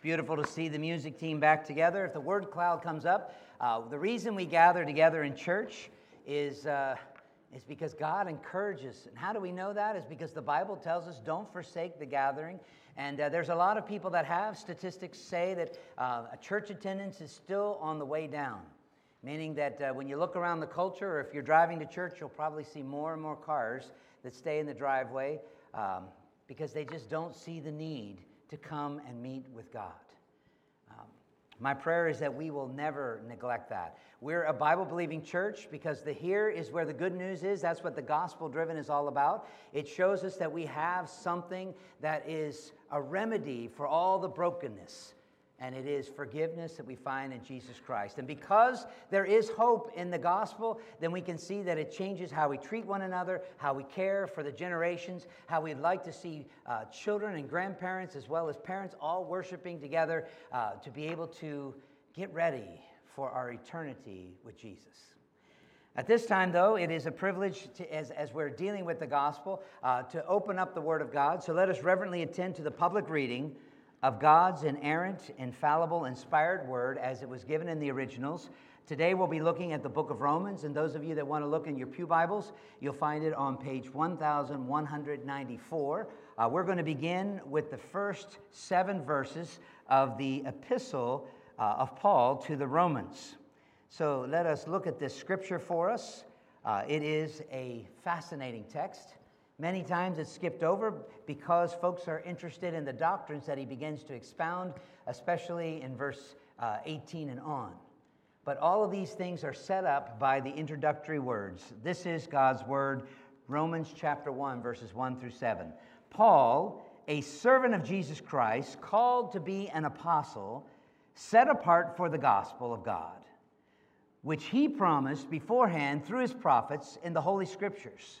beautiful to see the music team back together. If the word cloud comes up, uh, the reason we gather together in church is, uh, is because God encourages. And how do we know that? Is because the Bible tells us don't forsake the gathering. And uh, there's a lot of people that have statistics say that uh, a church attendance is still on the way down. Meaning that uh, when you look around the culture, or if you're driving to church, you'll probably see more and more cars that stay in the driveway um, because they just don't see the need to come and meet with God. Um, my prayer is that we will never neglect that. We're a Bible believing church because the here is where the good news is. That's what the gospel driven is all about. It shows us that we have something that is a remedy for all the brokenness and it is forgiveness that we find in Jesus Christ. And because there is hope in the gospel, then we can see that it changes how we treat one another, how we care for the generations, how we'd like to see uh, children and grandparents as well as parents all worshiping together uh, to be able to get ready for our eternity with Jesus. At this time, though, it is a privilege to, as, as we're dealing with the gospel uh, to open up the Word of God. So let us reverently attend to the public reading of God's inerrant, infallible, inspired word as it was given in the originals. Today we'll be looking at the book of Romans, and those of you that want to look in your Pew Bibles, you'll find it on page 1194. Uh, we're going to begin with the first seven verses of the epistle uh, of Paul to the Romans. So let us look at this scripture for us. Uh, it is a fascinating text. Many times it's skipped over because folks are interested in the doctrines that he begins to expound, especially in verse uh, 18 and on. But all of these things are set up by the introductory words. This is God's word, Romans chapter 1, verses 1 through 7. Paul, a servant of Jesus Christ, called to be an apostle, set apart for the gospel of God, which he promised beforehand through his prophets in the Holy Scriptures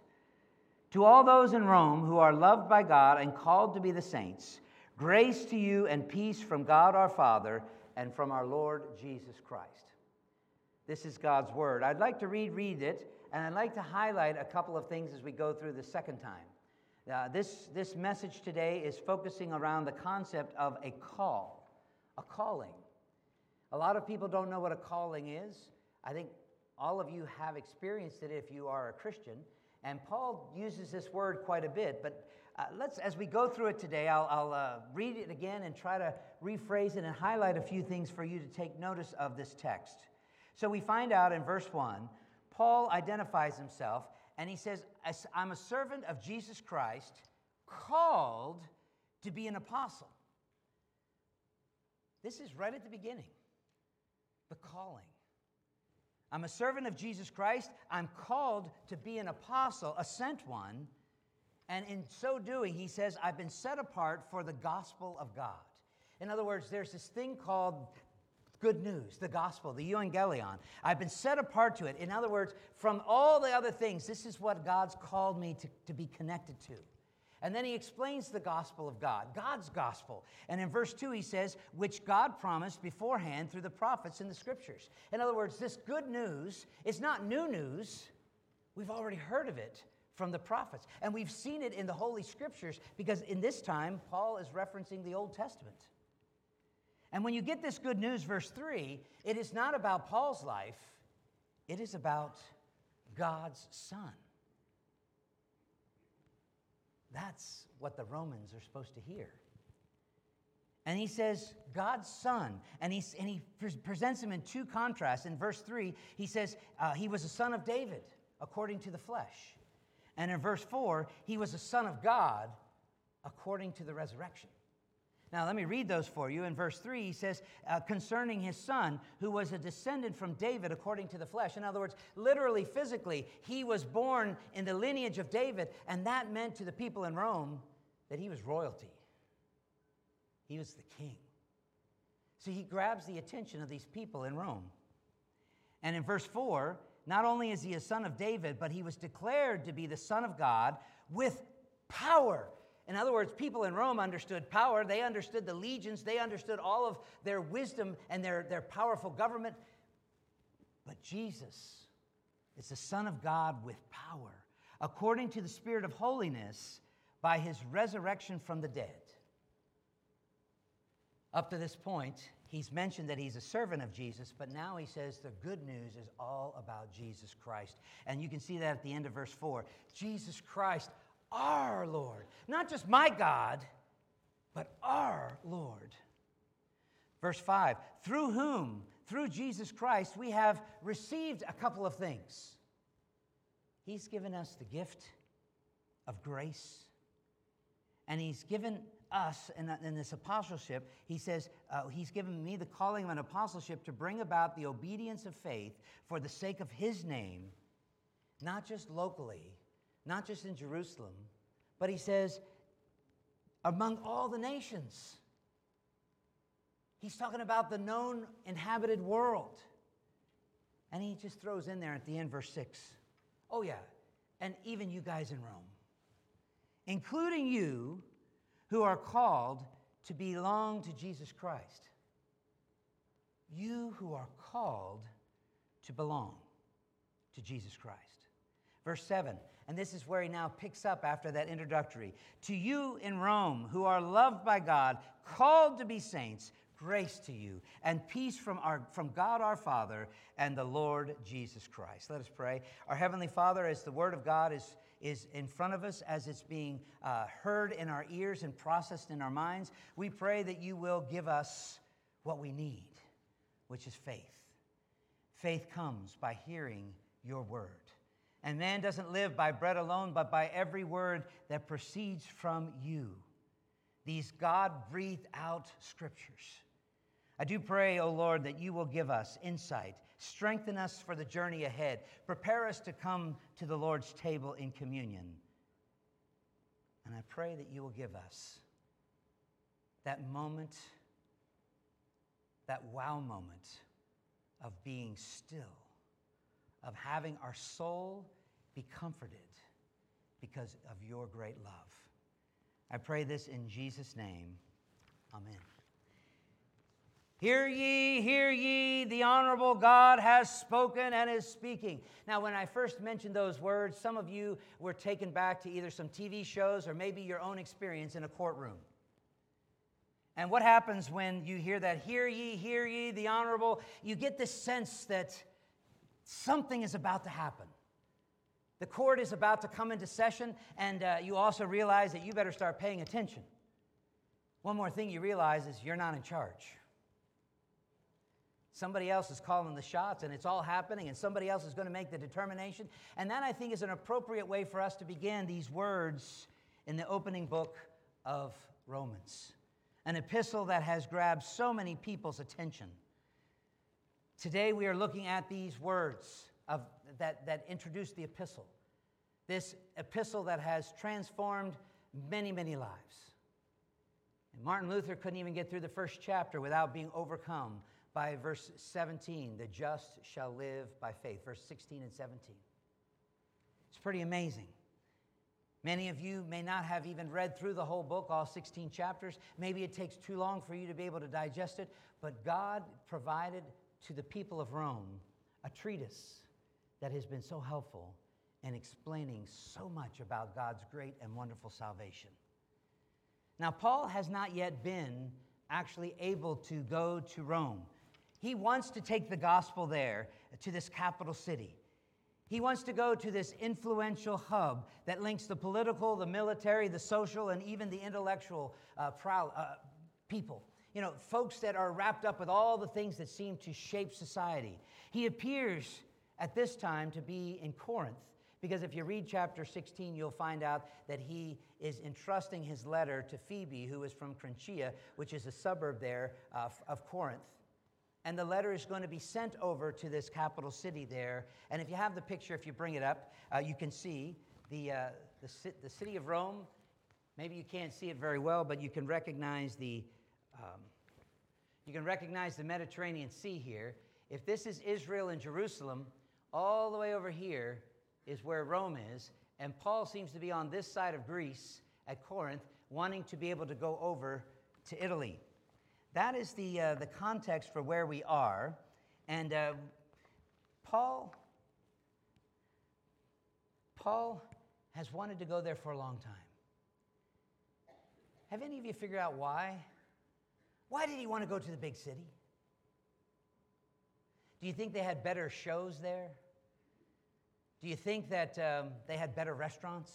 To all those in Rome who are loved by God and called to be the saints, grace to you and peace from God our Father and from our Lord Jesus Christ. This is God's word. I'd like to read read it, and I'd like to highlight a couple of things as we go through the second time. Uh, this, this message today is focusing around the concept of a call, a calling. A lot of people don't know what a calling is. I think all of you have experienced it if you are a Christian. And Paul uses this word quite a bit, but uh, let's, as we go through it today, I'll, I'll uh, read it again and try to rephrase it and highlight a few things for you to take notice of this text. So we find out in verse 1, Paul identifies himself and he says, I'm a servant of Jesus Christ, called to be an apostle. This is right at the beginning the calling. I'm a servant of Jesus Christ. I'm called to be an apostle, a sent one. And in so doing, he says, I've been set apart for the gospel of God. In other words, there's this thing called good news, the gospel, the euangelion. I've been set apart to it. In other words, from all the other things, this is what God's called me to, to be connected to. And then he explains the gospel of God, God's gospel. And in verse 2, he says, which God promised beforehand through the prophets in the scriptures. In other words, this good news is not new news. We've already heard of it from the prophets. And we've seen it in the Holy Scriptures because in this time, Paul is referencing the Old Testament. And when you get this good news, verse 3, it is not about Paul's life, it is about God's Son. That's what the Romans are supposed to hear. And he says, God's son. And, he and he presents him in two contrasts. In verse 3, he says, uh, he was a son of David, according to the flesh. And in verse 4, he was a son of God, according to the resurrection. Now, let me read those for you. In verse 3, he says, uh, concerning his son, who was a descendant from David according to the flesh. In other words, literally, physically, he was born in the lineage of David, and that meant to the people in Rome that he was royalty. he was the king. So he grabs the attention of these people in Rome. And in verse 4, not only is he a son of David, but he was declared to be the Son of God with power. In other words, people in Rome understood power. They understood the legions. They understood all of their wisdom and their, their powerful government. But Jesus is the Son of God with power, according to the Spirit of holiness, by his resurrection from the dead. Up to this point, he's mentioned that he's a servant of Jesus, but now he says the good news is all about Jesus Christ. And you can see that at the end of verse 4 Jesus Christ, our Lord. Not just my God, but our Lord. Verse 5 Through whom, through Jesus Christ, we have received a couple of things. He's given us the gift of grace, and He's given us in, in this apostleship, he says, uh, He's given me the calling of an apostleship to bring about the obedience of faith for the sake of His name, not just locally, not just in Jerusalem, but he says, among all the nations. He's talking about the known inhabited world. And he just throws in there at the end, verse 6. Oh, yeah, and even you guys in Rome, including you who are called to belong to Jesus Christ. You who are called to belong to Jesus Christ. Verse 7, and this is where he now picks up after that introductory. To you in Rome, who are loved by God, called to be saints, grace to you and peace from, our, from God our Father and the Lord Jesus Christ. Let us pray. Our Heavenly Father, as the Word of God is is in front of us as it's being uh, heard in our ears and processed in our minds. We pray that you will give us what we need, which is faith. Faith comes by hearing your word. And man doesn't live by bread alone, but by every word that proceeds from you. These God breathed out scriptures. I do pray, O Lord, that you will give us insight Strengthen us for the journey ahead. Prepare us to come to the Lord's table in communion. And I pray that you will give us that moment, that wow moment of being still, of having our soul be comforted because of your great love. I pray this in Jesus' name. Amen. Hear ye, hear ye, the honorable God has spoken and is speaking. Now, when I first mentioned those words, some of you were taken back to either some TV shows or maybe your own experience in a courtroom. And what happens when you hear that, hear ye, hear ye, the honorable? You get this sense that something is about to happen. The court is about to come into session, and uh, you also realize that you better start paying attention. One more thing you realize is you're not in charge. Somebody else is calling the shots and it's all happening, and somebody else is going to make the determination. And that, I think, is an appropriate way for us to begin these words in the opening book of Romans, an epistle that has grabbed so many people's attention. Today, we are looking at these words of, that, that introduce the epistle, this epistle that has transformed many, many lives. And Martin Luther couldn't even get through the first chapter without being overcome by verse 17 the just shall live by faith, verse 16 and 17. It's pretty amazing. Many of you may not have even read through the whole book, all 16 chapters. Maybe it takes too long for you to be able to digest it, but God provided to the people of Rome a treatise that has been so helpful in explaining so much about God's great and wonderful salvation. Now, Paul has not yet been actually able to go to Rome. He wants to take the gospel there to this capital city. He wants to go to this influential hub that links the political, the military, the social, and even the intellectual uh, uh, people. You know, folks that are wrapped up with all the things that seem to shape society. He appears at this time to be in Corinth because if you read chapter 16, you'll find out that he is entrusting his letter to Phoebe, who is from Cenchreae, which is a suburb there uh, of Corinth. And the letter is going to be sent over to this capital city there. And if you have the picture, if you bring it up, uh, you can see the, uh, the, the, city of Rome. Maybe you can't see it very well, but you can recognize the Um, you can recognize the Mediterranean Sea here. If this is Israel and Jerusalem, all the way over here is where Rome is, and Paul seems to be on this side of Greece at Corinth, wanting to be able to go over to Italy. That is the, uh, the context for where we are. And uh, Paul, Paul has wanted to go there for a long time. Have any of you figured out why? Why did he want to go to the big city? Do you think they had better shows there? Do you think that um, they had better restaurants?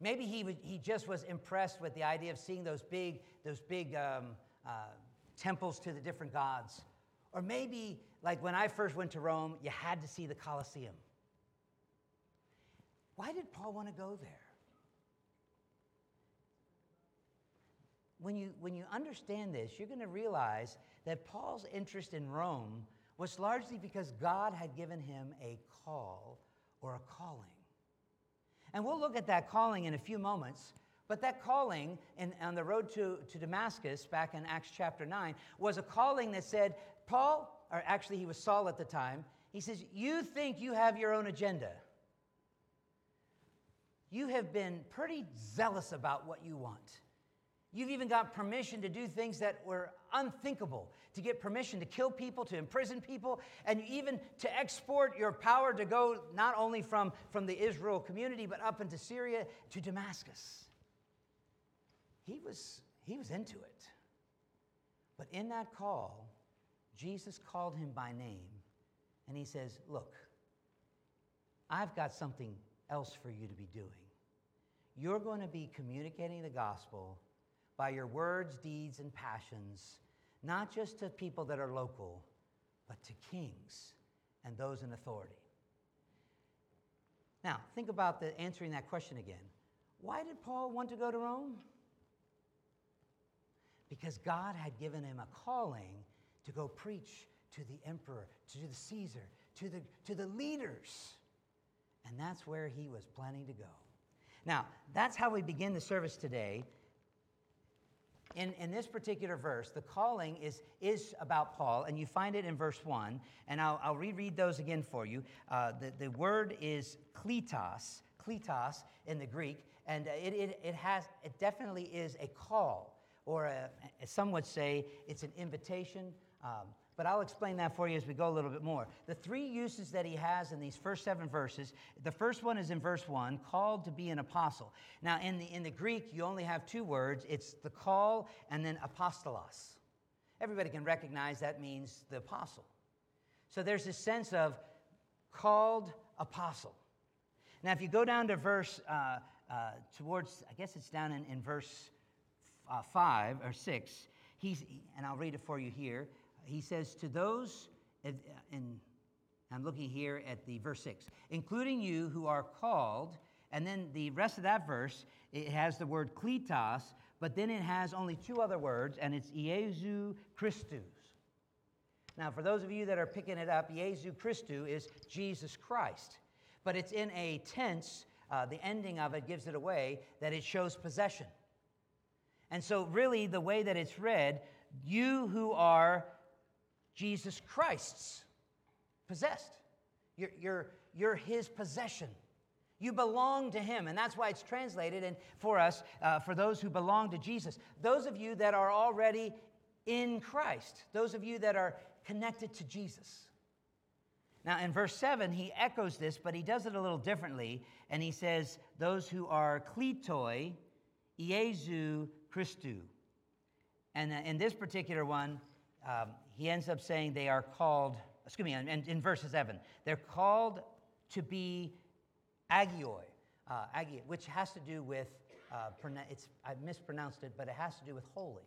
Maybe he, he just was impressed with the idea of seeing those big, those big um, uh, temples to the different gods. Or maybe, like when I first went to Rome, you had to see the Colosseum. Why did Paul want to go there? When you, when you understand this, you're going to realize that Paul's interest in Rome was largely because God had given him a call or a calling. And we'll look at that calling in a few moments. But that calling in, on the road to, to Damascus, back in Acts chapter 9, was a calling that said, Paul, or actually he was Saul at the time, he says, You think you have your own agenda. You have been pretty zealous about what you want. You've even got permission to do things that were unthinkable, to get permission to kill people, to imprison people, and even to export your power to go not only from, from the Israel community, but up into Syria to Damascus. He was, he was into it. But in that call, Jesus called him by name, and he says, Look, I've got something else for you to be doing. You're going to be communicating the gospel by your words, deeds, and passions, not just to people that are local, but to kings and those in authority. Now, think about the, answering that question again. Why did Paul want to go to Rome? Because God had given him a calling to go preach to the emperor, to the Caesar, to the, to the leaders. And that's where he was planning to go. Now, that's how we begin the service today in, in this particular verse, the calling is, is about Paul, and you find it in verse 1. And I'll, I'll reread those again for you. Uh, the, the word is kletos, kletos in the Greek, and it, it, it, has, it definitely is a call, or a, some would say it's an invitation. Um, but I'll explain that for you as we go a little bit more. The three uses that he has in these first seven verses the first one is in verse one called to be an apostle. Now, in the, in the Greek, you only have two words it's the call and then apostolos. Everybody can recognize that means the apostle. So there's this sense of called apostle. Now, if you go down to verse, uh, uh, towards, I guess it's down in, in verse uh, 5 or 6, he's, and I'll read it for you here he says, To those, and I'm looking here at the verse 6, including you who are called, and then the rest of that verse, it has the word kletos, but then it has only two other words, and it's Iesu Christus. Now, for those of you that are picking it up, Iesu Christu is Jesus Christ. But it's in a tense, uh, the ending of it gives it away, that it shows possession. And so, really, the way that it's read, you who are Jesus Christ's possessed. You're, you're, you're his possession. You belong to him, and that's why it's translated and for us, uh, for those who belong to Jesus. Those of you that are already in Christ, those of you that are connected to Jesus. Now, in verse 7, he echoes this, but he does it a little differently, and he says, Those who are kletoi, Iesu Christu. And uh, in this particular one, um, he ends up saying they are called, excuse me, in, in verse 7, they're called to be agioi, uh, agioi which has to do with, uh, it's, I mispronounced it, but it has to do with holy.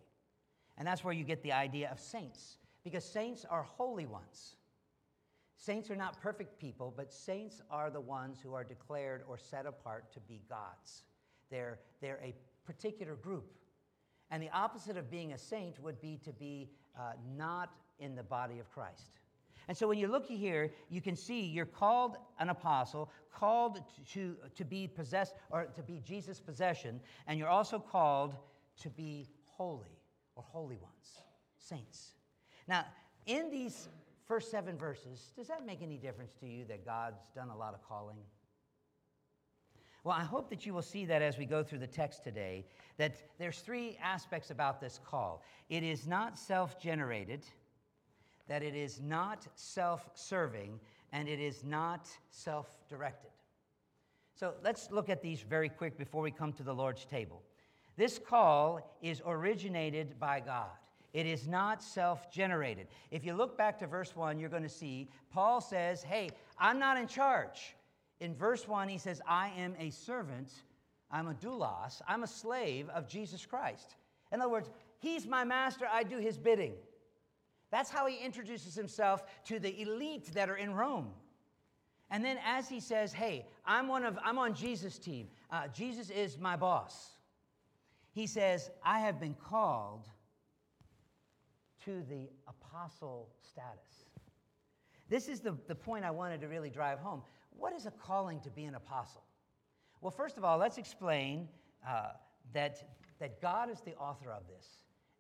And that's where you get the idea of saints, because saints are holy ones. Saints are not perfect people, but saints are the ones who are declared or set apart to be God's. They're, they're a particular group. And the opposite of being a saint would be to be uh, not in the body of Christ. And so when you look here, you can see you're called an apostle, called to, to be possessed or to be Jesus' possession, and you're also called to be holy or holy ones, saints. Now, in these first seven verses, does that make any difference to you that God's done a lot of calling? Well, I hope that you will see that as we go through the text today, that there's three aspects about this call. It is not self generated, that it is not self serving, and it is not self directed. So let's look at these very quick before we come to the Lord's table. This call is originated by God. It is not self generated. If you look back to verse 1, you're going to see Paul says, Hey, I'm not in charge. In verse 1, he says, I am a servant, I'm a doulos, I'm a slave of Jesus Christ. In other words, he's my master, I do his bidding. That's how he introduces himself to the elite that are in Rome. And then as he says, hey, I'm, one of, I'm on Jesus' team, uh, Jesus is my boss, he says, I have been called to the apostle status. This is the, the point I wanted to really drive home. What is a calling to be an apostle? Well, first of all, let's explain uh, that, that God is the author of this.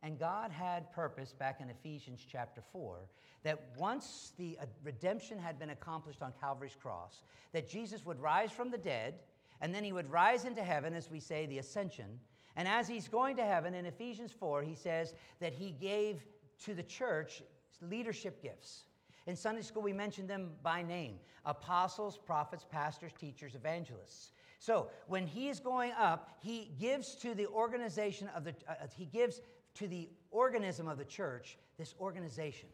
And God had purpose back in Ephesians chapter 4 that once the uh, redemption had been accomplished on Calvary's cross, that Jesus would rise from the dead, and then he would rise into heaven, as we say, the ascension. And as he's going to heaven, in Ephesians 4, he says that he gave to the church leadership gifts. In Sunday school, we mentioned them by name apostles, prophets, pastors, teachers, evangelists. So when he is going up, he gives to the organization of the, uh, he gives to the organism of the church this organization.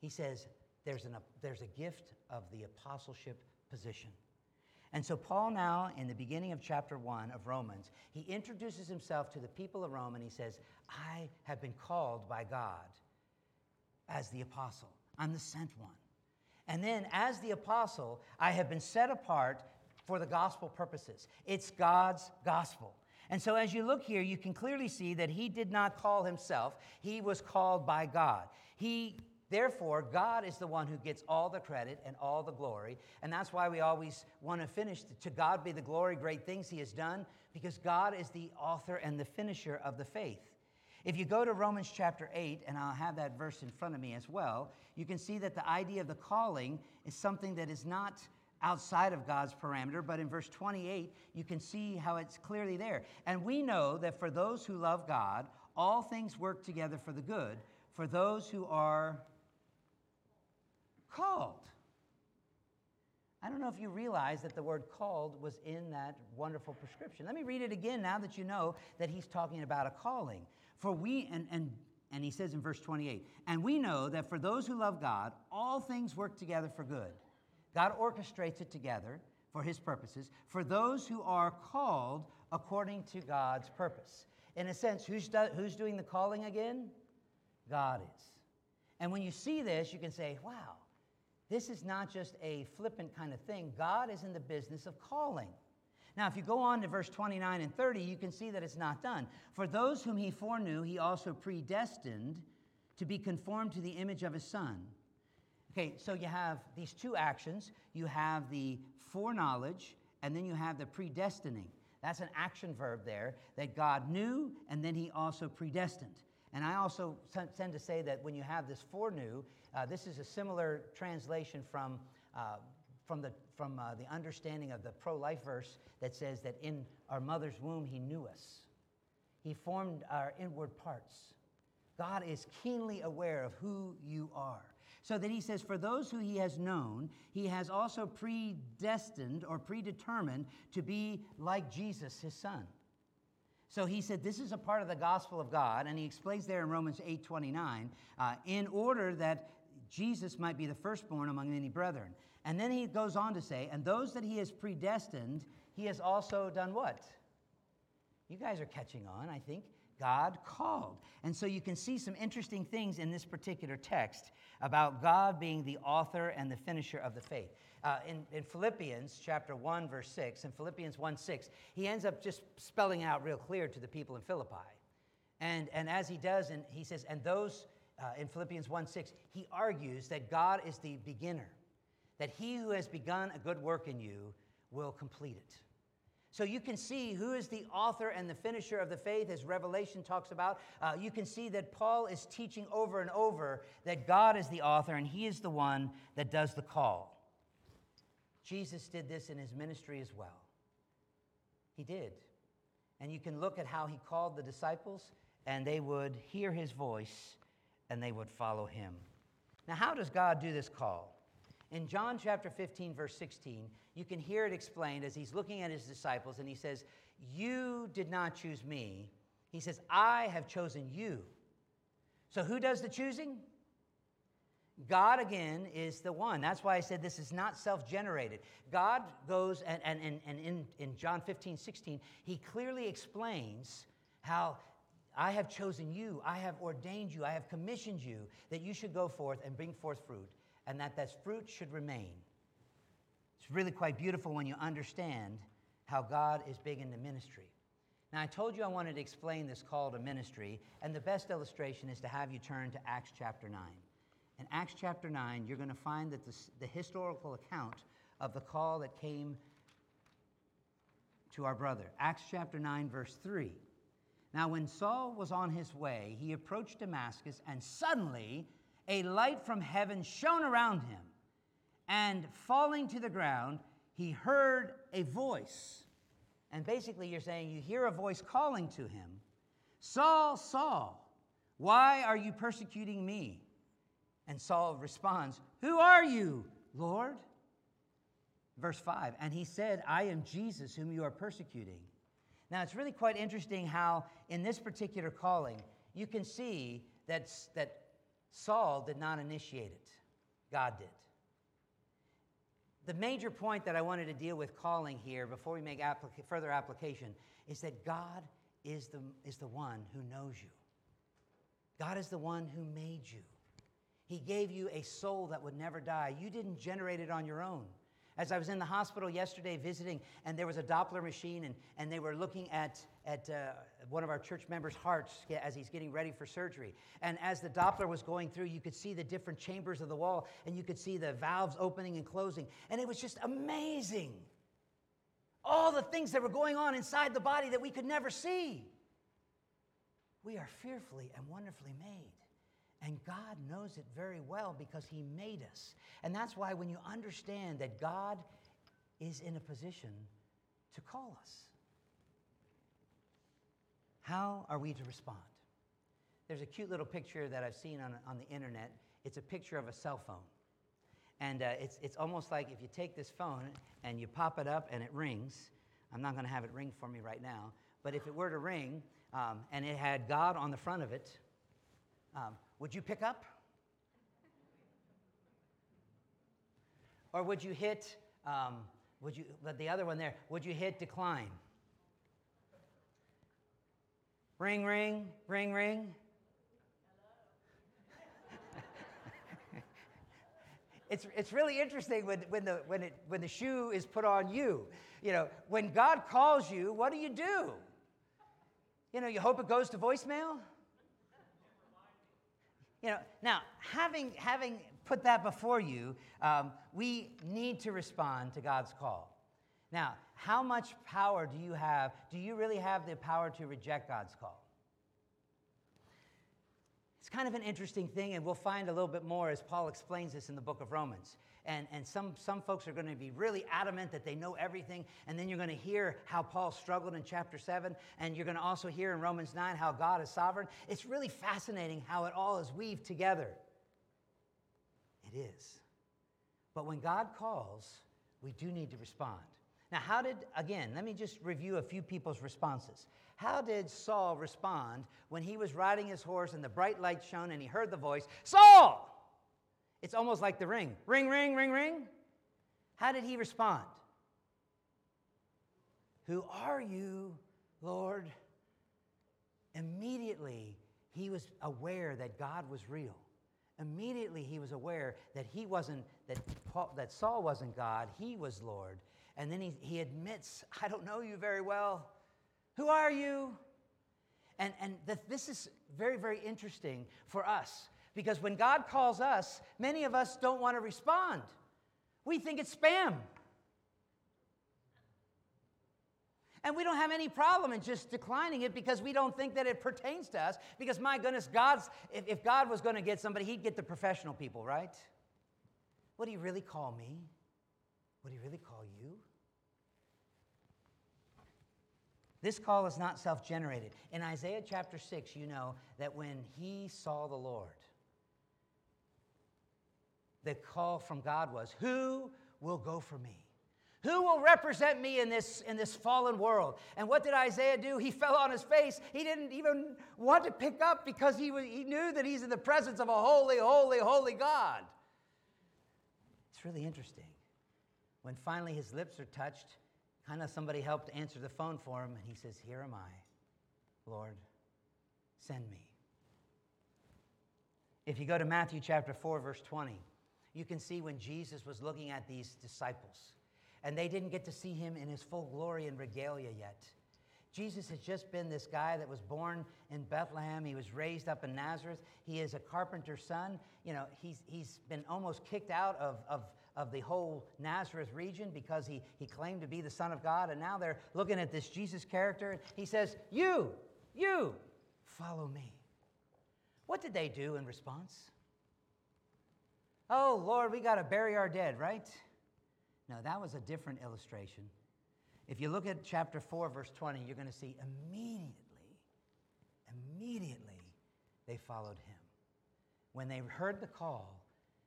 He says there's, an, there's a gift of the apostleship position. And so, Paul, now in the beginning of chapter one of Romans, he introduces himself to the people of Rome and he says, I have been called by God as the apostle. I'm the sent one. And then, as the apostle, I have been set apart for the gospel purposes. It's God's gospel. And so, as you look here, you can clearly see that he did not call himself, he was called by God. He Therefore, God is the one who gets all the credit and all the glory. And that's why we always want to finish to God be the glory, great things He has done, because God is the author and the finisher of the faith. If you go to Romans chapter 8, and I'll have that verse in front of me as well, you can see that the idea of the calling is something that is not outside of God's parameter, but in verse 28, you can see how it's clearly there. And we know that for those who love God, all things work together for the good, for those who are called. I don't know if you realize that the word called was in that wonderful prescription. Let me read it again now that you know that he's talking about a calling. For we, and, and, and he says in verse 28, and we know that for those who love God, all things work together for good. God orchestrates it together for his purposes, for those who are called according to God's purpose. In a sense, who's, do, who's doing the calling again? God is. And when you see this, you can say, wow, this is not just a flippant kind of thing. God is in the business of calling. Now, if you go on to verse 29 and 30, you can see that it's not done. For those whom he foreknew, he also predestined to be conformed to the image of his son. Okay, so you have these two actions. You have the foreknowledge, and then you have the predestining. That's an action verb there that God knew, and then he also predestined. And I also tend to say that when you have this foreknew, uh, this is a similar translation from, uh, from, the, from uh, the understanding of the pro life verse that says that in our mother's womb, He knew us. He formed our inward parts. God is keenly aware of who you are. So that he says, For those who he has known, he has also predestined or predetermined to be like Jesus, his son. So he said, This is a part of the gospel of God. And he explains there in Romans 8 29, uh, in order that Jesus might be the firstborn among many brethren. And then he goes on to say, and those that he has predestined, he has also done what? You guys are catching on, I think. God called. And so you can see some interesting things in this particular text about God being the author and the finisher of the faith. Uh, in, in Philippians chapter 1, verse 6, in Philippians 1 6, he ends up just spelling out real clear to the people in Philippi. And, and as he does, and he says, and those uh, in Philippians 1 6, he argues that God is the beginner, that he who has begun a good work in you will complete it. So you can see who is the author and the finisher of the faith, as Revelation talks about. Uh, you can see that Paul is teaching over and over that God is the author and he is the one that does the call. Jesus did this in his ministry as well. He did. And you can look at how he called the disciples, and they would hear his voice and they would follow him. Now, how does God do this call? In John chapter 15, verse 16, you can hear it explained as he's looking at his disciples and he says, You did not choose me. He says, I have chosen you. So who does the choosing? God again is the one. That's why I said this is not self generated. God goes, and, and, and, and in, in John 15, 16, he clearly explains how I have chosen you, I have ordained you, I have commissioned you that you should go forth and bring forth fruit, and that that fruit should remain. It's really quite beautiful when you understand how God is big into ministry. Now, I told you I wanted to explain this call to ministry, and the best illustration is to have you turn to Acts chapter 9. In Acts chapter 9, you're going to find that this, the historical account of the call that came to our brother. Acts chapter 9, verse 3. Now, when Saul was on his way, he approached Damascus, and suddenly a light from heaven shone around him. And falling to the ground, he heard a voice. And basically, you're saying you hear a voice calling to him Saul, Saul, why are you persecuting me? And Saul responds, Who are you, Lord? Verse 5 And he said, I am Jesus whom you are persecuting. Now, it's really quite interesting how, in this particular calling, you can see that, that Saul did not initiate it, God did the major point that I wanted to deal with calling here before we make applica- further application is that God is the, is the one who knows you. God is the one who made you. He gave you a soul that would never die. You didn't generate it on your own. As I was in the hospital yesterday visiting, and there was a Doppler machine, and, and they were looking at, at uh, one of our church members' hearts as he's getting ready for surgery. And as the Doppler was going through, you could see the different chambers of the wall, and you could see the valves opening and closing. And it was just amazing. All the things that were going on inside the body that we could never see. We are fearfully and wonderfully made. And God knows it very well because He made us. And that's why when you understand that God is in a position to call us, how are we to respond? There's a cute little picture that I've seen on, on the internet. It's a picture of a cell phone. And uh, it's, it's almost like if you take this phone and you pop it up and it rings. I'm not going to have it ring for me right now. But if it were to ring um, and it had God on the front of it, um, would you pick up? Or would you hit, um, would you, the other one there, would you hit decline? Ring, ring, ring, ring. it's, it's really interesting when, when, the, when, it, when the shoe is put on you. You know, when God calls you, what do you do? You know, you hope it goes to voicemail? You know, now, having, having put that before you, um, we need to respond to God's call. Now, how much power do you have? Do you really have the power to reject God's call? It's kind of an interesting thing, and we'll find a little bit more as Paul explains this in the book of Romans. And, and some, some folks are going to be really adamant that they know everything. And then you're going to hear how Paul struggled in chapter 7. And you're going to also hear in Romans 9 how God is sovereign. It's really fascinating how it all is weaved together. It is. But when God calls, we do need to respond. Now, how did, again, let me just review a few people's responses. How did Saul respond when he was riding his horse and the bright light shone and he heard the voice, Saul! It's almost like the ring ring, ring, ring, ring. How did he respond? Who are you, Lord? Immediately, he was aware that God was real. Immediately, he was aware that he wasn't, that, Paul, that Saul wasn't God, he was Lord. And then he, he admits, I don't know you very well. Who are you? And, and the, this is very, very interesting for us because when God calls us, many of us don't want to respond. We think it's spam. And we don't have any problem in just declining it because we don't think that it pertains to us. Because my goodness, God's if, if God was going to get somebody, he'd get the professional people, right? Would he really call me? Would he really call you? This call is not self generated. In Isaiah chapter 6, you know that when he saw the Lord, the call from God was, Who will go for me? Who will represent me in this, in this fallen world? And what did Isaiah do? He fell on his face. He didn't even want to pick up because he, was, he knew that he's in the presence of a holy, holy, holy God. It's really interesting. When finally his lips are touched, kind of somebody helped answer the phone for him, and he says, Here am I, Lord, send me. If you go to Matthew chapter 4, verse 20, you can see when Jesus was looking at these disciples and they didn't get to see him in his full glory and regalia yet. Jesus has just been this guy that was born in Bethlehem. He was raised up in Nazareth. He is a carpenter's son. You know, he's, he's been almost kicked out of, of, of the whole Nazareth region because he, he claimed to be the Son of God. And now they're looking at this Jesus character. And He says, You, you, follow me. What did they do in response? Oh, Lord, we got to bury our dead, right? No, that was a different illustration. If you look at chapter 4, verse 20, you're going to see immediately, immediately they followed him. When they heard the call,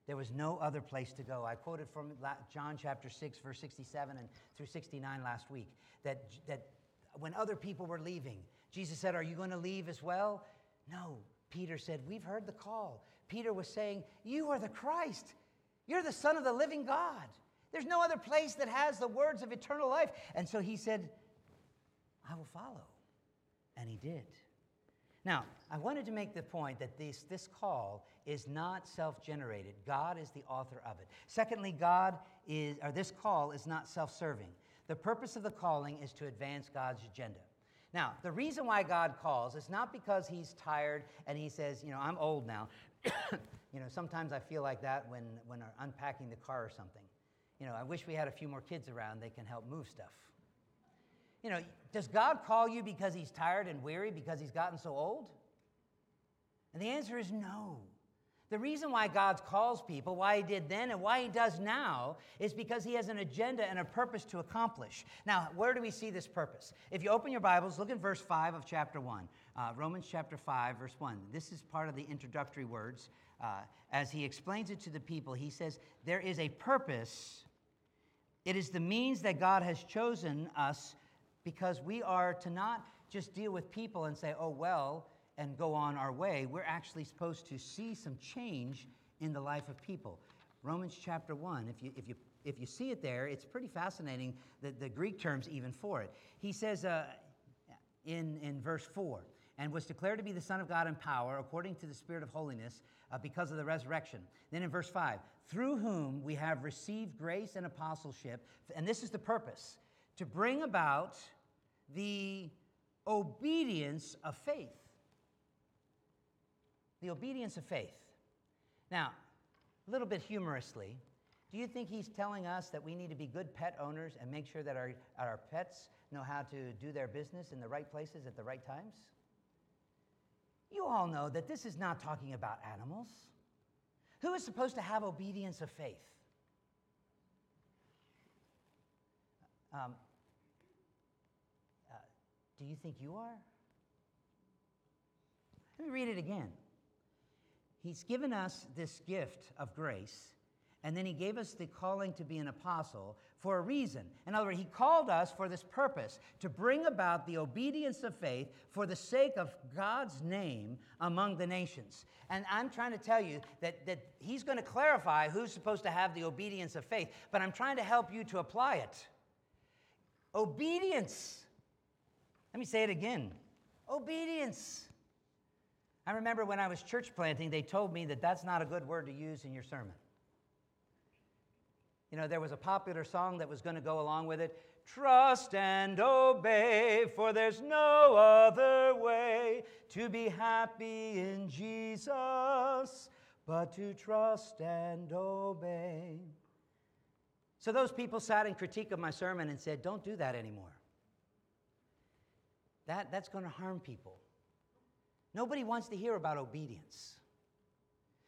there was no other place to go. I quoted from John chapter 6, verse 67 and through 69 last week that, that when other people were leaving, Jesus said, Are you going to leave as well? No. Peter said, We've heard the call. Peter was saying, You are the Christ. You're the Son of the living God. There's no other place that has the words of eternal life. And so he said, I will follow. And he did. Now, I wanted to make the point that this, this call is not self generated. God is the author of it. Secondly, God is, or this call is not self serving. The purpose of the calling is to advance God's agenda. Now, the reason why God calls is not because he's tired and he says, you know, I'm old now. you know, sometimes I feel like that when, when I'm unpacking the car or something. You know, I wish we had a few more kids around, they can help move stuff. You know, does God call you because he's tired and weary because he's gotten so old? And the answer is no. The reason why God calls people, why he did then and why he does now, is because he has an agenda and a purpose to accomplish. Now, where do we see this purpose? If you open your Bibles, look at verse 5 of chapter 1. Uh, Romans chapter 5, verse 1. This is part of the introductory words. Uh, as he explains it to the people, he says, There is a purpose it is the means that God has chosen us because we are to not just deal with people and say, oh, well, and go on our way. We're actually supposed to see some change in the life of people. Romans chapter 1, if you, if you, if you see it there, it's pretty fascinating, the, the Greek terms even for it. He says uh, in, in verse 4, and was declared to be the Son of God in power according to the Spirit of holiness uh, because of the resurrection. Then in verse 5, through whom we have received grace and apostleship, and this is the purpose to bring about the obedience of faith. The obedience of faith. Now, a little bit humorously, do you think he's telling us that we need to be good pet owners and make sure that our, our pets know how to do their business in the right places at the right times? You all know that this is not talking about animals. Who is supposed to have obedience of faith? Um, do you think you are? Let me read it again. He's given us this gift of grace and then he gave us the calling to be an apostle for a reason. In other words, he called us for this purpose to bring about the obedience of faith for the sake of God's name among the nations. And I'm trying to tell you that, that he's going to clarify who's supposed to have the obedience of faith, but I'm trying to help you to apply it. Obedience. Let me say it again obedience. I remember when I was church planting, they told me that that's not a good word to use in your sermon. You know, there was a popular song that was going to go along with it Trust and obey, for there's no other way to be happy in Jesus but to trust and obey. So those people sat in critique of my sermon and said, Don't do that anymore. That, that's going to harm people. Nobody wants to hear about obedience.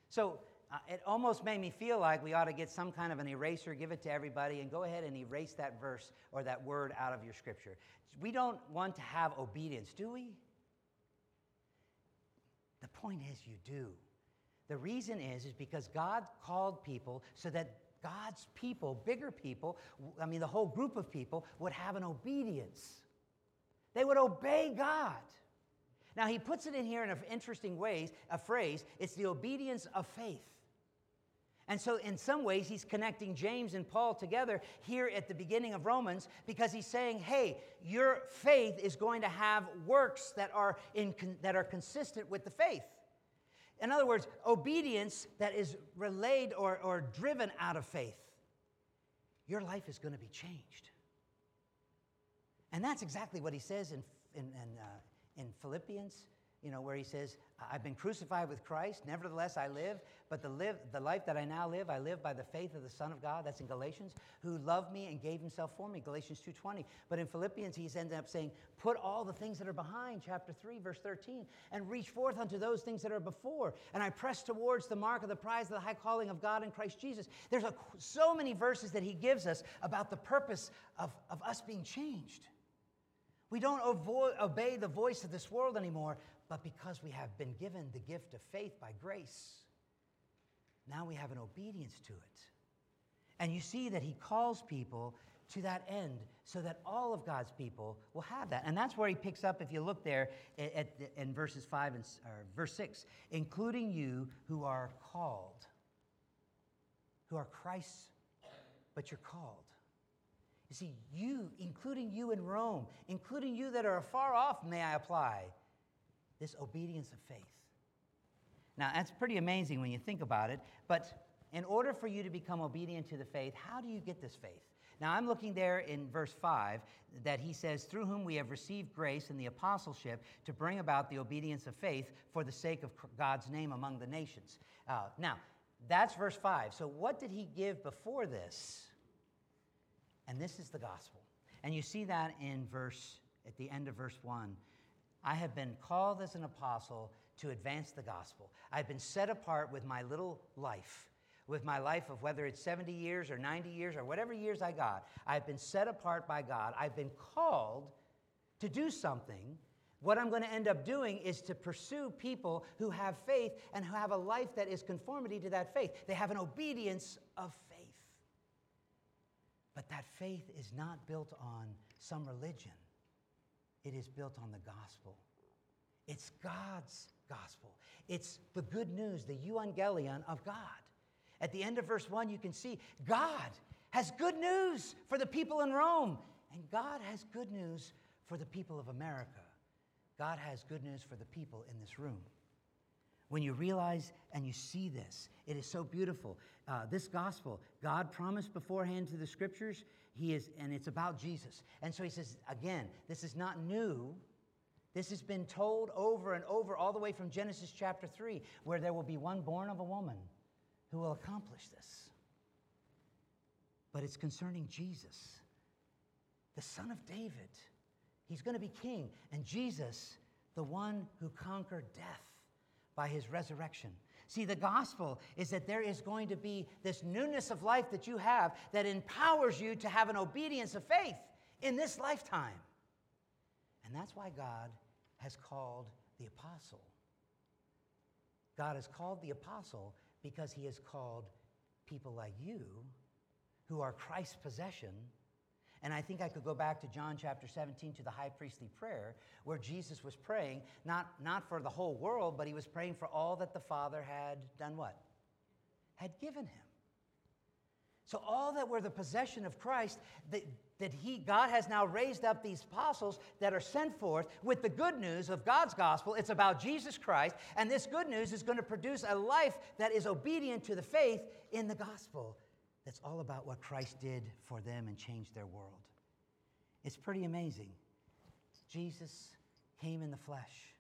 So uh, it almost made me feel like we ought to get some kind of an eraser, give it to everybody, and go ahead and erase that verse or that word out of your scripture. We don't want to have obedience, do we? The point is, you do. The reason is, is because God called people so that God's people, bigger people, I mean, the whole group of people, would have an obedience. They would obey God. Now, he puts it in here in an interesting ways, a phrase, it's the obedience of faith. And so, in some ways, he's connecting James and Paul together here at the beginning of Romans because he's saying, hey, your faith is going to have works that are, in, that are consistent with the faith. In other words, obedience that is relayed or, or driven out of faith. Your life is going to be changed. And that's exactly what he says in, in, in, uh, in Philippians you know, where he says, I've been crucified with Christ, nevertheless I live, but the, live, the life that I now live, I live by the faith of the Son of God, that's in Galatians, who loved me and gave himself for me, Galatians 2.20. But in Philippians, he's ended up saying, put all the things that are behind, chapter 3, verse 13, and reach forth unto those things that are before. And I press towards the mark of the prize of the high calling of God in Christ Jesus. There's a, so many verses that he gives us about the purpose of, of us being changed. We don't avoid, obey the voice of this world anymore, but because we have been given the gift of faith by grace, now we have an obedience to it. And you see that he calls people to that end so that all of God's people will have that. And that's where he picks up, if you look there at, at, in verses 5 and verse 6, including you who are called, who are Christ's, but you're called. You see, you, including you in Rome, including you that are far off, may I apply, this obedience of faith. Now, that's pretty amazing when you think about it, but in order for you to become obedient to the faith, how do you get this faith? Now, I'm looking there in verse 5 that he says, Through whom we have received grace and the apostleship to bring about the obedience of faith for the sake of God's name among the nations. Uh, now, that's verse 5. So, what did he give before this? And this is the gospel. And you see that in verse, at the end of verse 1. I have been called as an apostle to advance the gospel. I've been set apart with my little life, with my life of whether it's 70 years or 90 years or whatever years I got. I've been set apart by God. I've been called to do something. What I'm going to end up doing is to pursue people who have faith and who have a life that is conformity to that faith. They have an obedience of faith. But that faith is not built on some religion, it is built on the gospel. It's God's gospel. It's the good news, the euangelion of God. At the end of verse 1, you can see God has good news for the people in Rome, and God has good news for the people of America. God has good news for the people in this room. When you realize and you see this, it is so beautiful. Uh, this gospel, God promised beforehand to the scriptures, He is, and it's about Jesus. And so He says, again, this is not new. This has been told over and over, all the way from Genesis chapter 3, where there will be one born of a woman who will accomplish this. But it's concerning Jesus, the son of David. He's going to be king. And Jesus, the one who conquered death by his resurrection. See, the gospel is that there is going to be this newness of life that you have that empowers you to have an obedience of faith in this lifetime. And that's why God has called the apostle. God has called the apostle because he has called people like you who are Christ's possession and I think I could go back to John chapter 17 to the high priestly prayer where Jesus was praying, not, not for the whole world, but he was praying for all that the Father had done what? Had given him. So all that were the possession of Christ, that, that he, God has now raised up these apostles that are sent forth with the good news of God's gospel. It's about Jesus Christ, and this good news is going to produce a life that is obedient to the faith in the gospel that's all about what Christ did for them and changed their world. It's pretty amazing. Jesus came in the flesh,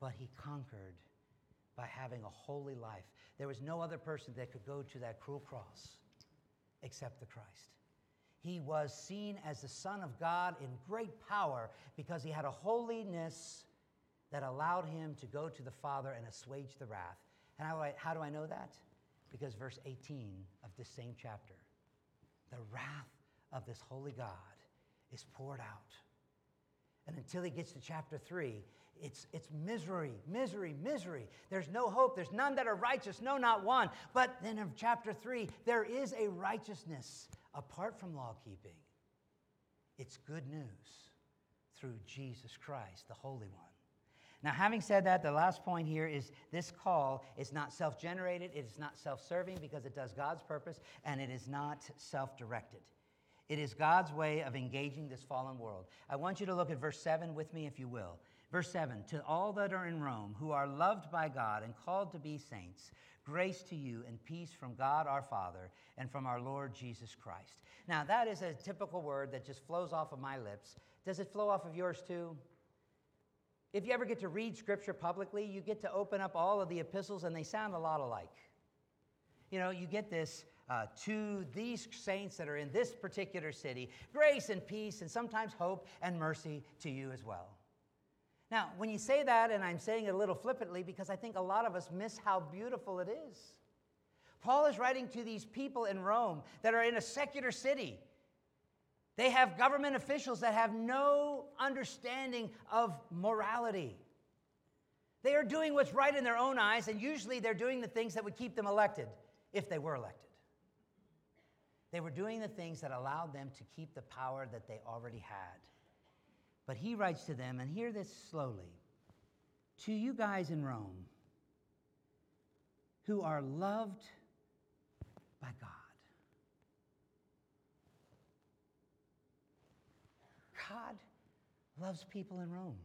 but he conquered by having a holy life. There was no other person that could go to that cruel cross except the Christ. he was seen as the Son of God in great power because he had a holiness that allowed him to go to the Father and assuage the wrath. And how do I, how do I know that? Because verse 18 of this same chapter the wrath of this holy God is poured out. And until he gets to chapter 3, it's, it's misery, misery, misery. There's no hope. There's none that are righteous, no, not one. But then in chapter 3, there is a righteousness apart from law keeping. It's good news through Jesus Christ, the Holy One. Now, having said that, the last point here is this call is not self generated, it is not self serving because it does God's purpose, and it is not self directed. It is God's way of engaging this fallen world. I want you to look at verse 7 with me, if you will. Verse 7 To all that are in Rome, who are loved by God and called to be saints, grace to you and peace from God our Father and from our Lord Jesus Christ. Now, that is a typical word that just flows off of my lips. Does it flow off of yours too? If you ever get to read scripture publicly, you get to open up all of the epistles and they sound a lot alike. You know, you get this uh, to these saints that are in this particular city grace and peace, and sometimes hope and mercy to you as well. Now, when you say that, and I'm saying it a little flippantly because I think a lot of us miss how beautiful it is. Paul is writing to these people in Rome that are in a secular city they have government officials that have no understanding of morality. They are doing what's right in their own eyes, and usually they're doing the things that would keep them elected if they were elected. They were doing the things that allowed them to keep the power that they already had. But he writes to them, and hear this slowly to you guys in Rome who are loved by God. God loves people in Rome.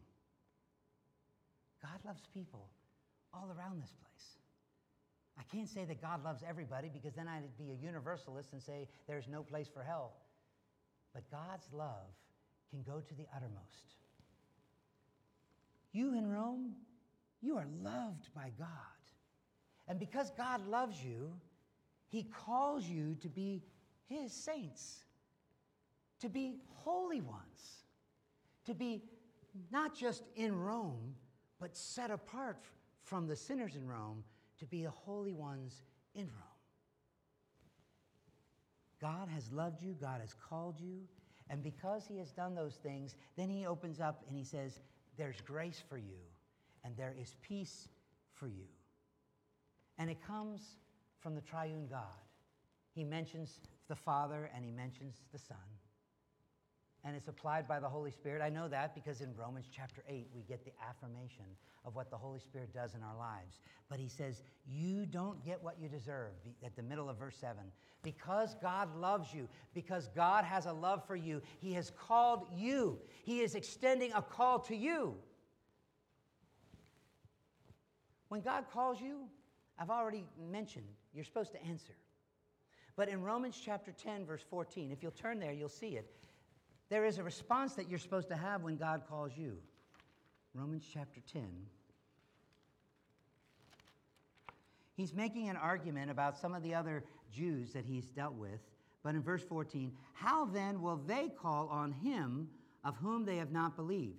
God loves people all around this place. I can't say that God loves everybody because then I'd be a universalist and say there's no place for hell. But God's love can go to the uttermost. You in Rome, you are loved by God. And because God loves you, He calls you to be His saints to be holy ones, to be not just in Rome, but set apart from the sinners in Rome, to be the holy ones in Rome. God has loved you, God has called you, and because He has done those things, then He opens up and He says, There's grace for you, and there is peace for you. And it comes from the triune God. He mentions the Father and He mentions the Son and it's applied by the Holy Spirit. I know that because in Romans chapter 8, we get the affirmation of what the Holy Spirit does in our lives. But he says, You don't get what you deserve at the middle of verse 7. Because God loves you, because God has a love for you, he has called you, he is extending a call to you. When God calls you, I've already mentioned, you're supposed to answer. But in Romans chapter 10, verse 14, if you'll turn there, you'll see it. There is a response that you're supposed to have when God calls you. Romans chapter 10. He's making an argument about some of the other Jews that he's dealt with. But in verse 14, how then will they call on him of whom they have not believed?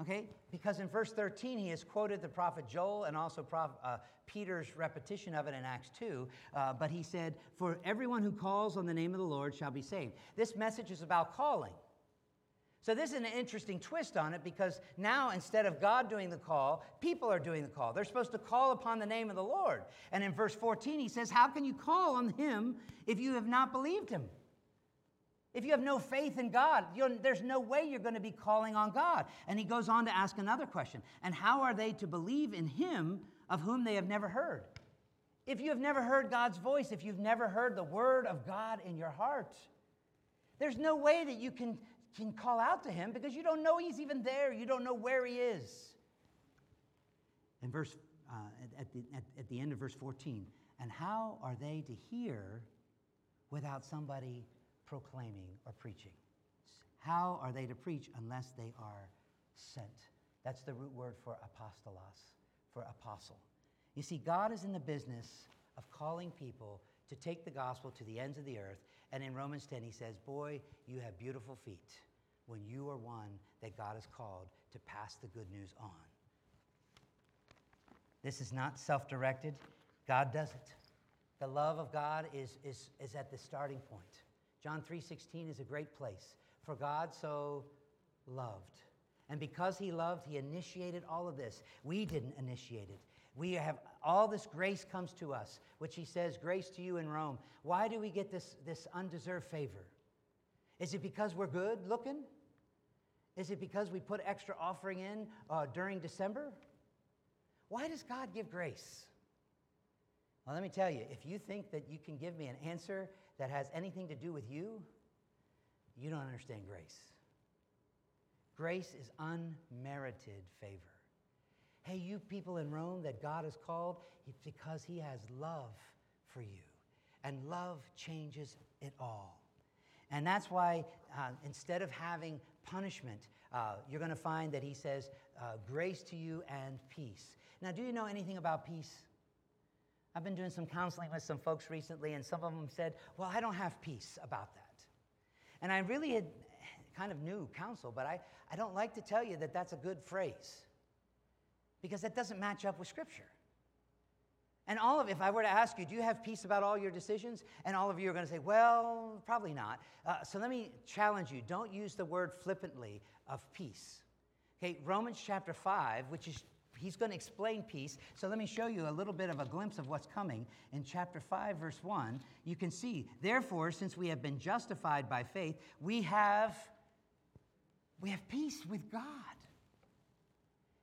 Okay? Because in verse 13, he has quoted the prophet Joel and also uh, Peter's repetition of it in Acts 2. Uh, but he said, For everyone who calls on the name of the Lord shall be saved. This message is about calling. So, this is an interesting twist on it because now instead of God doing the call, people are doing the call. They're supposed to call upon the name of the Lord. And in verse 14, he says, How can you call on him if you have not believed him? If you have no faith in God, there's no way you're going to be calling on God. And he goes on to ask another question And how are they to believe in him of whom they have never heard? If you have never heard God's voice, if you've never heard the word of God in your heart, there's no way that you can, can call out to him because you don't know he's even there. You don't know where he is. In verse, uh, at, the, at, at the end of verse 14, and how are they to hear without somebody proclaiming or preaching. How are they to preach unless they are sent? That's the root word for apostolos, for apostle. You see, God is in the business of calling people to take the gospel to the ends of the earth, And in Romans 10, he says, Boy, you have beautiful feet when you are one that God has called to pass the good news on. This is not self directed, God does it. The love of God is, is, is at the starting point. John 3:16 is a great place. For God so loved. And because he loved, he initiated all of this. We didn't initiate it. We have all this grace comes to us, which he says, grace to you in Rome. Why do we get this, this undeserved favor? Is it because we're good looking? Is it because we put extra offering in uh, during December? Why does God give grace? Well, let me tell you, if you think that you can give me an answer that has anything to do with you, you don't understand grace. Grace is unmerited favor. Hey, you people in Rome that God has called, it's because He has love for you. And love changes it all. And that's why uh, instead of having punishment, uh, you're going to find that He says, uh, grace to you and peace. Now, do you know anything about peace? I've been doing some counseling with some folks recently, and some of them said, Well, I don't have peace about that. And I really had kind of new counsel, but I, I don't like to tell you that that's a good phrase because that doesn't match up with Scripture. And all of, if I were to ask you, do you have peace about all your decisions? And all of you are going to say, well, probably not. Uh, so let me challenge you don't use the word flippantly of peace. Okay, Romans chapter 5, which is, he's going to explain peace. So let me show you a little bit of a glimpse of what's coming. In chapter 5, verse 1, you can see, therefore, since we have been justified by faith, we have, we have peace with God.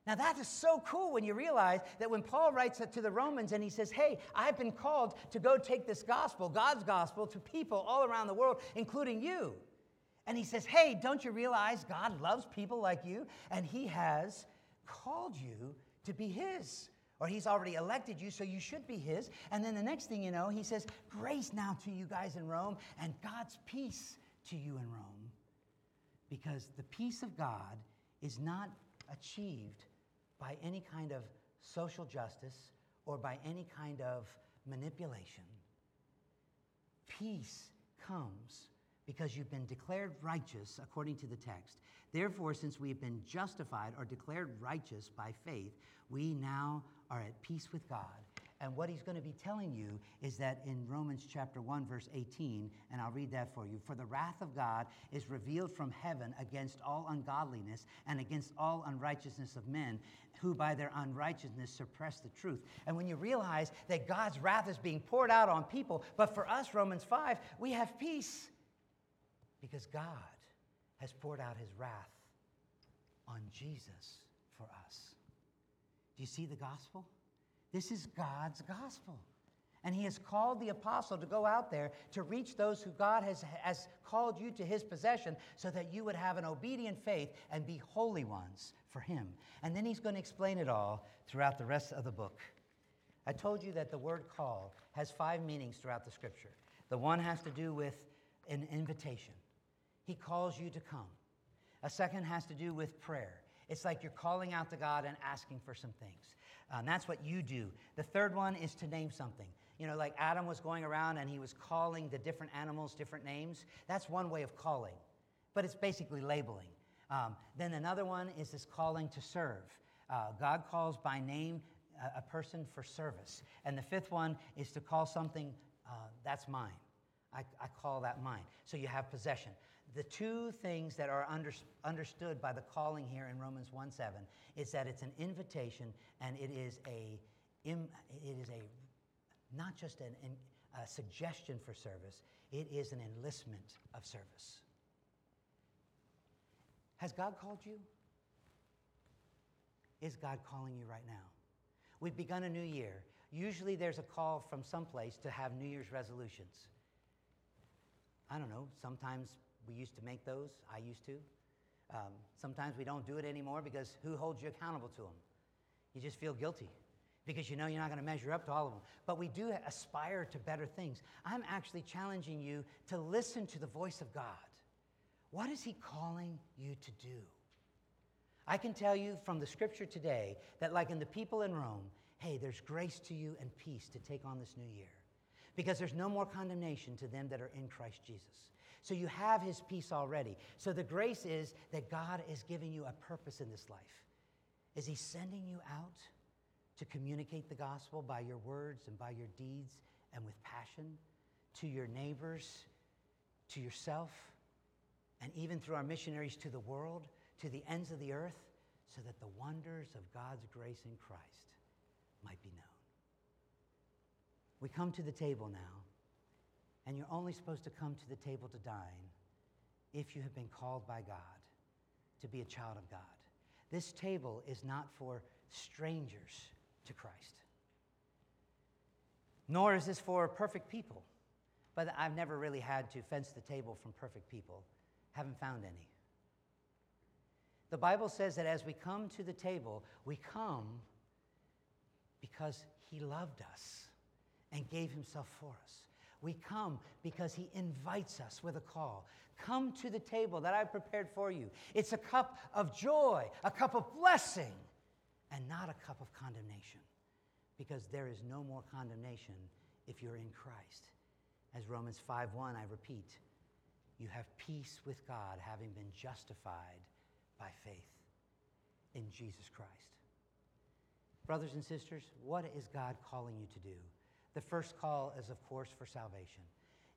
Now, that is so cool when you realize that when Paul writes it to the Romans and he says, Hey, I've been called to go take this gospel, God's gospel, to people all around the world, including you. And he says, Hey, don't you realize God loves people like you? And he has called you to be his. Or he's already elected you, so you should be his. And then the next thing you know, he says, Grace now to you guys in Rome, and God's peace to you in Rome. Because the peace of God is not achieved by any kind of social justice or by any kind of manipulation. Peace comes because you've been declared righteous according to the text. Therefore, since we have been justified or declared righteous by faith, we now are at peace with God and what he's going to be telling you is that in Romans chapter 1, verse 18, and I'll read that for you For the wrath of God is revealed from heaven against all ungodliness and against all unrighteousness of men, who by their unrighteousness suppress the truth. And when you realize that God's wrath is being poured out on people, but for us, Romans 5, we have peace because God has poured out his wrath on Jesus for us. Do you see the gospel? This is God's gospel. And he has called the apostle to go out there to reach those who God has, has called you to his possession so that you would have an obedient faith and be holy ones for him. And then he's going to explain it all throughout the rest of the book. I told you that the word call has five meanings throughout the scripture. The one has to do with an invitation, he calls you to come. A second has to do with prayer. It's like you're calling out to God and asking for some things. Um, that's what you do. The third one is to name something. You know, like Adam was going around and he was calling the different animals different names. That's one way of calling, but it's basically labeling. Um, then another one is this calling to serve. Uh, God calls by name a, a, person for service. And the fifth one is to call something, uh, that's mine. I, I, call that mine. So you have possession. The two things that are under, understood by the calling here in Romans 1 7 is that it's an invitation and it is a, it is a not just an, a suggestion for service, it is an enlistment of service. Has God called you? Is God calling you right now? We've begun a new year. Usually there's a call from someplace to have New Year's resolutions. I don't know, sometimes we used to make those. I used to. Um, sometimes we don't do it anymore because who holds you accountable to them? You just feel guilty because you know you're not going to measure up to all of them. But we do aspire to better things. I'm actually challenging you to listen to the voice of God. What is He calling you to do? I can tell you from the scripture today that, like in the people in Rome, hey, there's grace to you and peace to take on this new year. because there's no more condemnation to them that are in Christ Jesus. So you have his peace already. So the grace is that God is giving you a purpose in this life. Is he sending you out to communicate the gospel by your words and by your deeds and with passion to your neighbors, to yourself, and even through our missionaries to the world, to the ends of the earth, so that the wonders of God's grace in Christ might be known. We come to the table now, and you're only supposed to come to the table to dine if you have been called by God to be a child of God. This table is not for strangers to Christ, nor is this for perfect people. But I've never really had to fence the table from perfect people, haven't found any. The Bible says that as we come to the table, we come because He loved us and gave himself for us. We come because he invites us with a call. Come to the table that I've prepared for you. It's a cup of joy, a cup of blessing, and not a cup of condemnation, because there is no more condemnation if you're in Christ. As Romans 5:1, I repeat, you have peace with God, having been justified by faith in Jesus Christ. Brothers and sisters, what is God calling you to do? The first call is, of course, for salvation.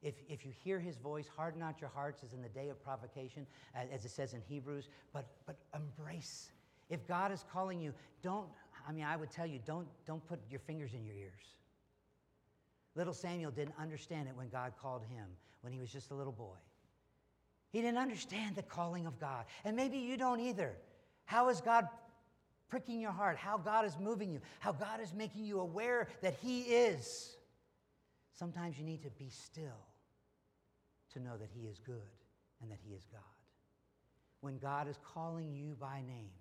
If, if you hear his voice, harden not your hearts as in the day of provocation, uh, as it says in Hebrews, but, but embrace. If God is calling you, don't, I mean, I would tell you, don't, don't put your fingers in your ears. Little Samuel didn't understand it when God called him, when he was just a little boy. He didn't understand the calling of God. And maybe you don't either. How is God pricking your heart, how God is moving you, how God is making you aware that He is. Sometimes you need to be still to know that He is good and that He is God. When God is calling you by name,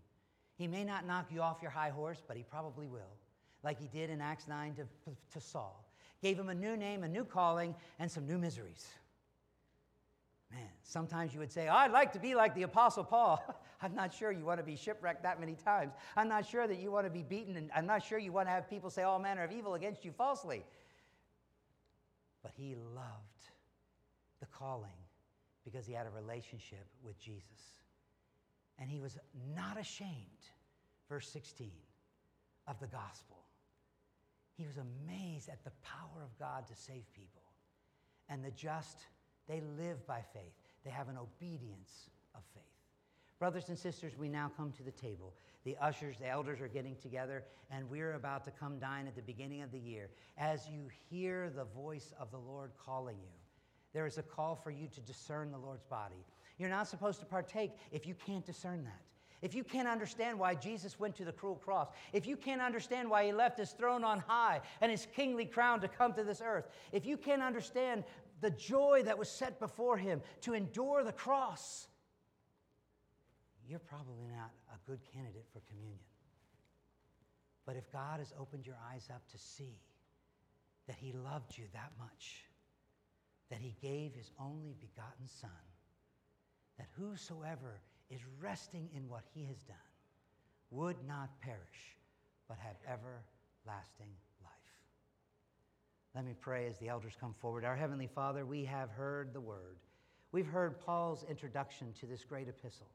He may not knock you off your high horse, but He probably will, like He did in Acts 9 to, to Saul. Gave him a new name, a new calling, and some new miseries. Man, sometimes you would say, oh, I'd like to be like the Apostle Paul. I'm not sure you want to be shipwrecked that many times. I'm not sure that you want to be beaten, and I'm not sure you want to have people say all manner of evil against you falsely. But he loved the calling because he had a relationship with Jesus. And he was not ashamed, verse 16, of the gospel. He was amazed at the power of God to save people. And the just, they live by faith, they have an obedience of faith. Brothers and sisters, we now come to the table. The ushers, the elders are getting together, and we're about to come dine at the beginning of the year. As you hear the voice of the Lord calling you, there is a call for you to discern the Lord's body. You're not supposed to partake if you can't discern that. If you can't understand why Jesus went to the cruel cross, if you can't understand why he left his throne on high and his kingly crown to come to this earth, if you can't understand the joy that was set before him to endure the cross, you're probably not a good candidate for communion. But if God has opened your eyes up to see that He loved you that much, that He gave His only begotten Son, that whosoever is resting in what He has done would not perish, but have everlasting life. Let me pray as the elders come forward. Our Heavenly Father, we have heard the word. We've heard Paul's introduction to this great epistle.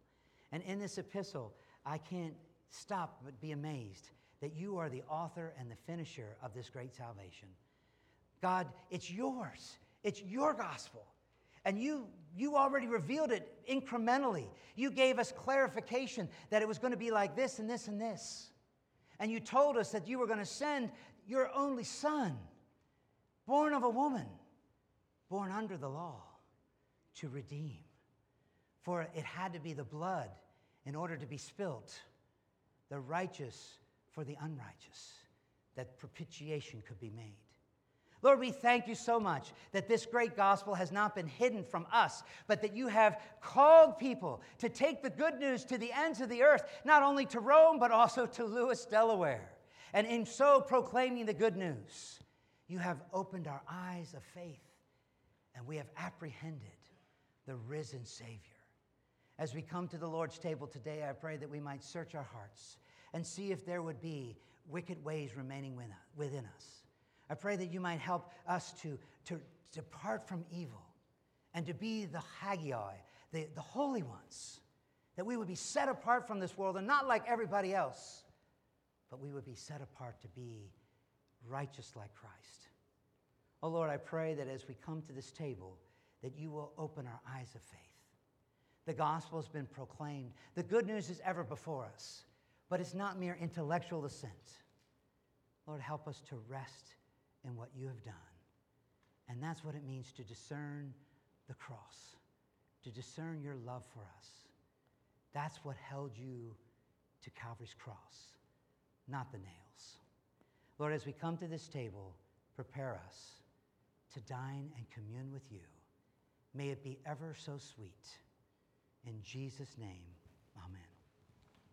And in this epistle, I can't stop but be amazed that you are the author and the finisher of this great salvation. God, it's yours, it's your gospel. And you, you already revealed it incrementally. You gave us clarification that it was going to be like this and this and this. And you told us that you were going to send your only son, born of a woman, born under the law, to redeem. For it had to be the blood in order to be spilt, the righteous for the unrighteous, that propitiation could be made. Lord, we thank you so much that this great gospel has not been hidden from us, but that you have called people to take the good news to the ends of the earth, not only to Rome, but also to Lewes, Delaware. And in so proclaiming the good news, you have opened our eyes of faith, and we have apprehended the risen Savior. As we come to the Lord's table today, I pray that we might search our hearts and see if there would be wicked ways remaining within us. I pray that you might help us to, to depart from evil and to be the hagioi, the, the holy ones, that we would be set apart from this world and not like everybody else, but we would be set apart to be righteous like Christ. Oh Lord, I pray that as we come to this table, that you will open our eyes of faith. The gospel has been proclaimed. The good news is ever before us, but it's not mere intellectual assent. Lord, help us to rest in what you have done. And that's what it means to discern the cross, to discern your love for us. That's what held you to Calvary's cross, not the nails. Lord, as we come to this table, prepare us to dine and commune with you. May it be ever so sweet. In Jesus' name,